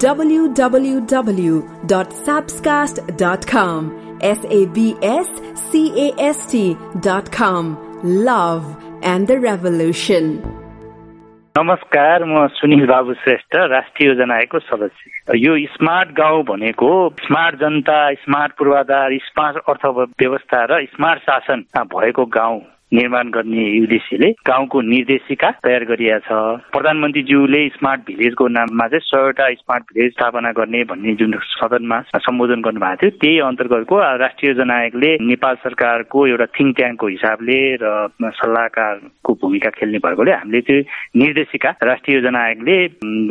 www.sabscast.com. S A B S C A S T.com. Love and the Revolution. नमस्कार म सुनिल बाबु श्रेष्ठ राष्ट्रिय योजना आयोगको सदस्य यो स्मार्ट गाउँ भनेको स्मार्ट जनता स्मार्ट पूर्वाधार स्मार्ट अर्थव्यवस्था र स्मार्ट शासन भएको गाउँ निर्माण गर्ने उद्देश्यले गाउँको निर्देशिका तयार गरिएको छ। प्रधानमन्त्रीज्यूले स्मार्ट भिलेजको नाममा चाहिँ सयवटा स्मार्ट भिलेज स्थापना गर्ने भन्ने जुन सदनमा सम्बोधन गर्नुभएको थियो त्यही अन्तर्गतको राष्ट्रिय जनआयोगले नेपाल सरकारको एउटा थिङ्क ट्याङ्कको हिसाबले र सल्लाहकारको भूमिका खेल्ने भएकोले हामीले चाहिँ निर्देशिका राष्ट्रिय जनआयोगले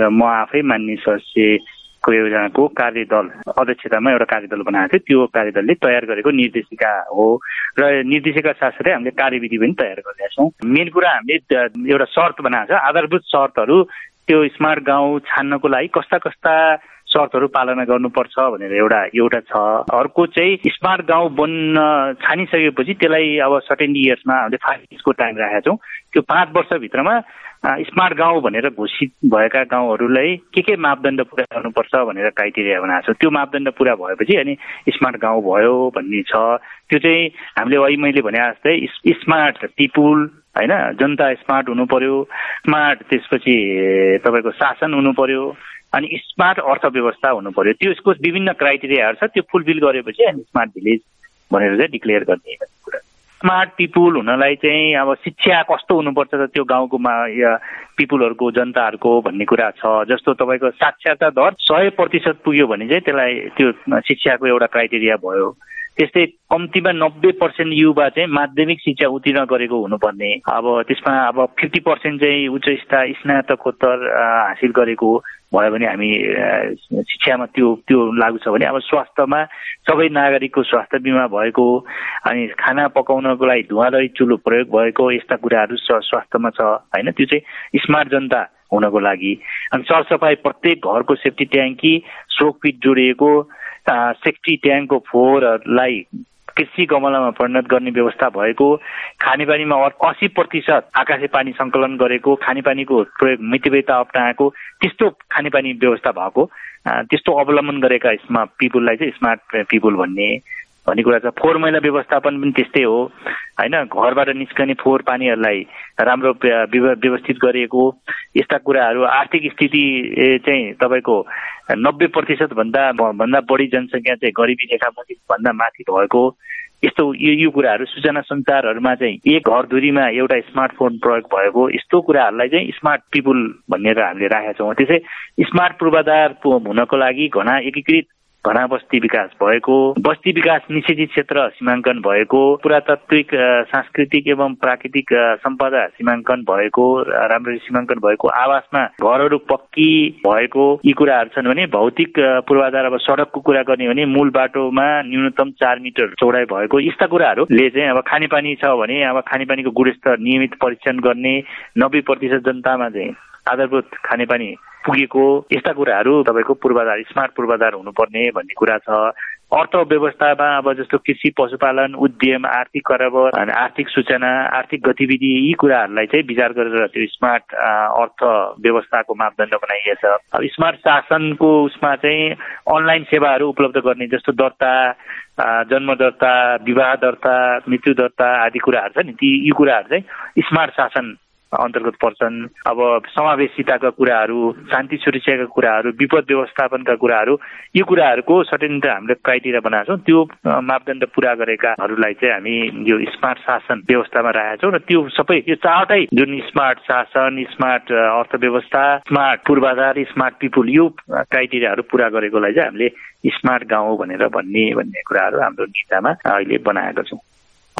म आफै मान्ने सदस्य को योजनाको कार्यदल अध्यक्षतामा एउटा कार्यदल बनाएको थियो। त्यो कार्यदलले तयार गरेको निर्देशिका हो र निर्देशिका साथसाथै हामीले कार्यविधि पनि तयार गरेका छौँ। मेन कुरा हामीले एउटा शर्त बनाएको छ। आधारभूत शर्तहरू त्यो स्मार्ट गाउँ छान्नको लागि कस्ता कस्ता शर्तहरू पालना गर्नुपर्छ भनेर एउटा एउटा छ। अर्को चाहिँ स्मार्ट गाउँ बन्न छानिसकेपछि त्यसलाई अब सर्टेन इयर्समा हामीले फाइभ इयर्सको टाइम राखेका छौँ। त्यो पाँच वर्षभित्रमा स्मार्ट गाउँ भनेर घोषित भएका गाउँहरूलाई के के मापदण्ड पुरा गर्नुपर्छ भनेर क्राइटेरिया बनाएको छ। त्यो मापदण्ड पुरा भएपछि अनि स्मार्ट गाउँ भयो भन्ने छ। त्यो चाहिँ हामीले अहिले मैले भने जस्तै स्मार्ट पिपुल होइन? जनता स्मार्ट हुनु पर्यो स्मार्ट त्यसपछि तपाईँको शासन हुनु पर्यो अनि स्मार्ट अर्थव्यवस्था हुनु पर्यो त्यो यसको विभिन्न क्राइटेरियाहरू छ। त्यो फुलफिल गरेपछि अनि स्मार्ट भिलेज भनेर चाहिँ डिक्लेयर कुरा स्मार्ट पिपुल हुनलाई चाहिँ अब शिक्षा कस्तो हुनुपर्छ त त्यो गाउँको पिपुलहरूको जनताहरूको भन्ने कुरा छ। जस्तो तपाईँको साक्षरता दर सय प्रतिशत पुग्यो भने चाहिँ त्यसलाई त्यो शिक्षाको एउटा क्राइटेरिया भयो। त्यस्तै कम्तीमा नब्बे पर्सेन्ट युवा चाहिँ माध्यमिक शिक्षा उत्तीर्ण गरेको हुनुपर्ने। अब त्यसमा अब फिफ्टी पर्सेन्ट चाहिँ उच्च स्नातकोत्तर हासिल गरेको भयो भने हामी शिक्षामा त्यो त्यो लागु छ भने अब स्वास्थ्यमा सबै नागरिकको स्वास्थ्य बिमा भएको अनि खाना पकाउनको लागि धुवाँदरी चुलो प्रयोग भएको यस्ता कुराहरू स्वास्थ्यमा छ होइन? त्यो चाहिँ स्मार्ट जनता हुनको लागि। अनि सरसफाइ प्रत्येक घरको सेफ्टी ट्याङ्की सोकपिट जोडिएको सेफ्टी ट्याङ्कको फोहोरहरूलाई कृषि गमलामा परिणत गर्ने व्यवस्था भएको खानेपानीमा असी प्रतिशत आकाशे पानी सङ्कलन गरेको खानेपानीको प्रयोग मितिवेता अप्नाएको त्यस्तो खानेपानी व्यवस्था भएको त्यस्तो अवलम्बन गरेका स्मार्ट पिपुललाई चाहिँ स्मार्ट पिपुल भन्ने भन्ने कुरा छ। फोहोर मैला व्यवस्थापन पनि त्यस्तै हो। होइन घरबाट निस्कने फोहोर पानीहरूलाई राम्रो व्यवस्थित गरिएको। यस्ता कुराहरू आर्थिक स्थिति चाहिँ तपाईँको नब्बे प्रतिशत भन्दा बढी जनसङ्ख्या चाहिँ गरिबी रेखामुखी भन्दा माथि भएको। यस्तो यो यो कुराहरू सूचना सञ्चारहरूमा चाहिँ एक घर धुरीमा एउटा स्मार्टफोन प्रयोग भएको। यस्तो कुराहरूलाई चाहिँ स्मार्ट पिपुल भनेर हामीले राखेका छौँ। त्यसै स्मार्ट पूर्वाधार हुनको लागि घना एकीकृत घना बस्ती विकास भएको बस्ती विकास निषेधित क्षेत्र सीमाङ्कन भएको पुरातात्विक सांस्कृतिक एवं प्राकृतिक सम्पदा सीमाङ्कन भएको राम्ररी सीमाङ्कन भएको आवासमा घरहरू पक्की भएको यी कुराहरू छन् भने भौतिक पूर्वाधार अब सडकको कुरा गर्ने भने मूल बाटोमा न्यूनतम चार मिटर चौडाइ भएको यस्ता कुराहरूले चाहिँ अब खानेपानी छ भने अब खानेपानीको गुणस्तर नियमित परीक्षण गर्ने नब्बे प्रतिशत जनतामा चाहिँ आधारभूत खानेपानी पुगेको यस्ता कुराहरू तपाईँको पूर्वाधार स्मार्ट पूर्वाधार हुनुपर्ने भन्ने कुरा छ। अर्थव्यवस्थामा अब जस्तो कृषि पशुपालन उद्यम आर्थिक कारोबार अनि आर्थिक सूचना आर्थिक गतिविधि यी कुराहरूलाई चाहिँ विचार गरेर त्यो स्मार्ट अर्थ व्यवस्थाको मापदण्ड बनाइएको छ अब स्मार्ट शासनको उसमा चाहिँ अनलाइन सेवाहरू उपलब्ध गर्ने जस्तो दर्ता जन्म दर्ता विवाह दर्ता मृत्यु दर्ता आदि कुराहरू छ नि। ती यी कुराहरू चाहिँ स्मार्ट शासन अन्तर्गत पर्छन्। अब समावेशिताका कुराहरू शान्ति सुरक्षाका कुराहरू विपद व्यवस्थापनका कुराहरू यो कुराहरूको सर्टेन हामीले क्राइटेरिया बनाएको छौँ। त्यो मापदण्ड पुरा गरेकाहरूलाई चाहिँ हामी यो स्मार्ट शासन व्यवस्थामा राखेका छौँ र त्यो सबै यो चारवटै जुन स्मार्ट शासन स्मार्ट अर्थव्यवस्था स्मार्ट पूर्वाधार स्मार्ट पिपुल यो क्राइटेरियाहरू पुरा गरेकोलाई चाहिँ हामीले स्मार्ट गाउँ भनेर भन्ने भन्ने कुराहरू हाम्रो नीतामा अहिले बनाएका छौँ।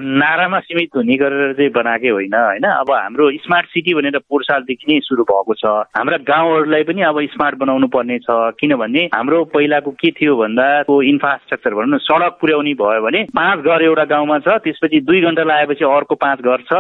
नारामा सीमित हुने गरेर चाहिँ बनाएकै होइन होइन? अब हाम्रो स्मार्ट सिटी भनेर पोहोर सालदेखि नै सुरु भएको छ। हाम्रा गाउँहरूलाई पनि अब स्मार्ट बनाउनु पर्ने छ। किनभने हाम्रो पहिलाको के थियो भन्दा इन्फ्रास्ट्रक्चर भनौँ न सडक पुर्याउने भयो भने पाँच घर एउटा गाउँमा छ। त्यसपछि दुई घन्टा लगाएपछि अर्को पाँच घर छ।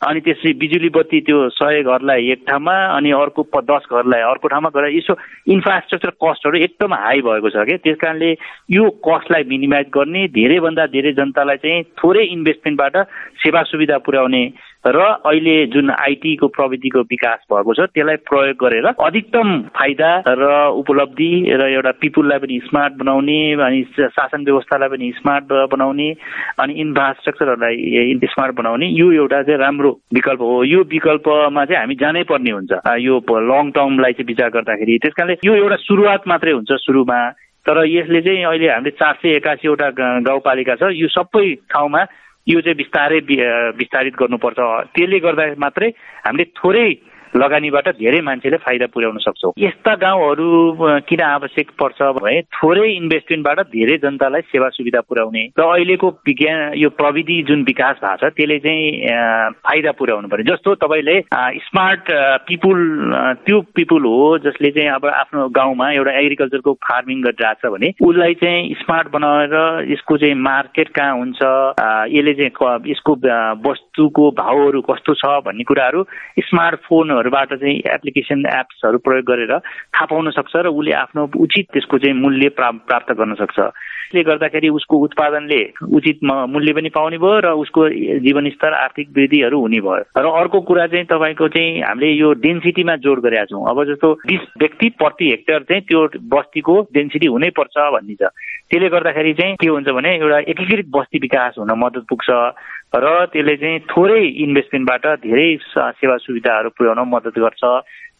अनि त्यसपछि बिजुली बत्ती त्यो सय घरलाई एक ठाउँमा अनि अर्को दस घरलाई अर्को ठाउँमा गरेर यसो इन्फ्रास्ट्रक्चर कस्टहरू एकदम हाई भएको छ क्या त्यस कारणले यो कस्टलाई मिनिमाइज गर्ने धेरैभन्दा धेरै जनतालाई चाहिँ थोरै इन्भेस्टमेन्टबाट सेवा सुविधा पुर्याउने र अहिले जुन आइटीको प्रविधिको विकास भएको छ त्यसलाई प्रयोग गरेर अधिकतम फाइदा र उपलब्धि र एउटा पिपुललाई पनि स्मार्ट बनाउने अनि शासन व्यवस्थालाई पनि स्मार्ट बनाउने अनि इन्फ्रास्ट्रक्चरहरूलाई स्मार्ट बनाउने यो एउटा चाहिँ राम्रो विकल्प हो। यो विकल्पमा चाहिँ हामी जानै पर्ने हुन्छ। यो लङ टर्मलाई चाहिँ विचार गर्दाखेरि। त्यस कारणले यो एउटा सुरुवात मात्रै हुन्छ सुरुमा। तर यसले चाहिँ अहिले हामीले चार सय एकासीवटा गाउँपालिका छ। यो सबै ठाउँमा यो चाहिँ बिस्तारै विस्तारित गर्नुपर्छ। त्यसले गर्दा मात्रै हामीले थोरै लगानीबाट धेरै मान्छेले फाइदा पुर्याउन सक्छौँ। यस्ता गाउँहरू किन आवश्यक पर्छ भने थोरै इन्भेस्टमेन्टबाट धेरै जनतालाई सेवा सुविधा पुर्याउने र अहिलेको विज्ञान यो प्रविधि जुन विकास भएको छ त्यसले चाहिँ फाइदा पुर्याउनु पर्यो जस्तो तपाईँले स्मार्ट पिपुल त्यो पिपुल हो जसले चाहिँ अब आफ्नो गाउँमा एउटा एग्रिकल्चरको फार्मिङ गरिरहेको छ भने उसलाई चाहिँ स्मार्ट बनाएर यसको चाहिँ मार्केट कहाँ हुन्छ यसले चाहिँ यसको वस्तुको भाउहरू कस्तो छ भन्ने कुराहरू स्मार्टफोन हरूबाट चाहिँ एप्लिकेसन एप्सहरू प्रयोग गरेर थाहा पाउन सक्छ र उसले आफ्नो उचित त्यसको चाहिँ मूल्य प्राप्त गर्न सक्छ। त्यसले गर्दाखेरि उसको उत्पादनले उचित मूल्य पनि पाउने भयो र उसको जीवनस्तर आर्थिक वृद्धिहरू हुने भयो। र अर्को कुरा चाहिँ तपाईँको चाहिँ हामीले यो डेन्सिटीमा जोड गरेका छौँ। अब जस्तो बिस व्यक्ति प्रति हेक्टर चाहिँ त्यो बस्तीको डेन्सिटी हुनै पर्छ भन्ने छ। त्यसले गर्दाखेरि चाहिँ के हुन्छ भने एउटा एकीकृत बस्ती विकास हुन मद्दत पुग्छ र त्यसले चाहिँ थोरै इन्भेस्टमेन्टबाट धेरै सेवा सुविधाहरू पुर्याउन मद्दत गर्छ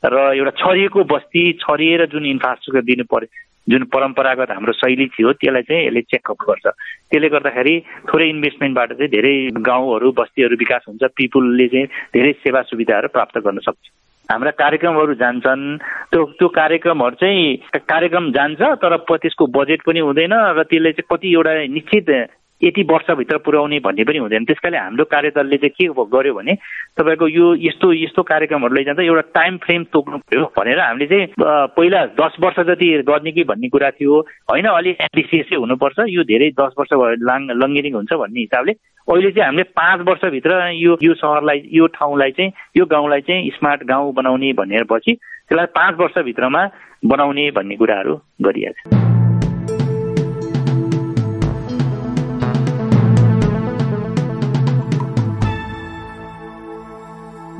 र एउटा छरिएको बस्ती छरिएर जुन इन्फ्रास्ट्रक्चर दिनु पर्यो जुन परम्परागत हाम्रो शैली थियो त्यसलाई चाहिँ यसले चेकअप गर्छ। त्यसले गर्दाखेरि थोरै इन्भेस्टमेन्टबाट चाहिँ धेरै गाउँहरू बस्तीहरू विकास हुन्छ पिपुलले चाहिँ धेरै सेवा सुविधाहरू प्राप्त गर्न सक्छ। हाम्रा कार्यक्रमहरू जान्छन्। त्यो त्यो कार्यक्रमहरू चाहिँ कार्यक्रम जान्छ तर त्यसको बजेट पनि हुँदैन र त्यसले चाहिँ कति एउटा निश्चित यति वर्षभित्र पुर्याउने भन्ने पनि हुँदैन। त्यस कारणले हाम्रो कार्यदलले चाहिँ के गर्यो भने तपाईँको यो यस्तो यस्तो कार्यक्रमहरू लैजाँदा एउटा टाइम फ्रेम तोक्नु पऱ्यो भनेर हामीले चाहिँ पहिला दस वर्ष जति गर्ने कि भन्ने कुरा थियो। होइन अलिक एम्बिसियसै हुनुपर्छ। यो धेरै दस वर्ष लाङ लङ्गिरिङ हुन्छ भन्ने हिसाबले। अहिले चाहिँ हामीले पाँच वर्षभित्र यो यो सहरलाई यो ठाउँलाई चाहिँ यो गाउँलाई चाहिँ स्मार्ट गाउँ बनाउने भनेर पछि त्यसलाई पाँच वर्षभित्रमा बनाउने भन्ने कुराहरू गरिएको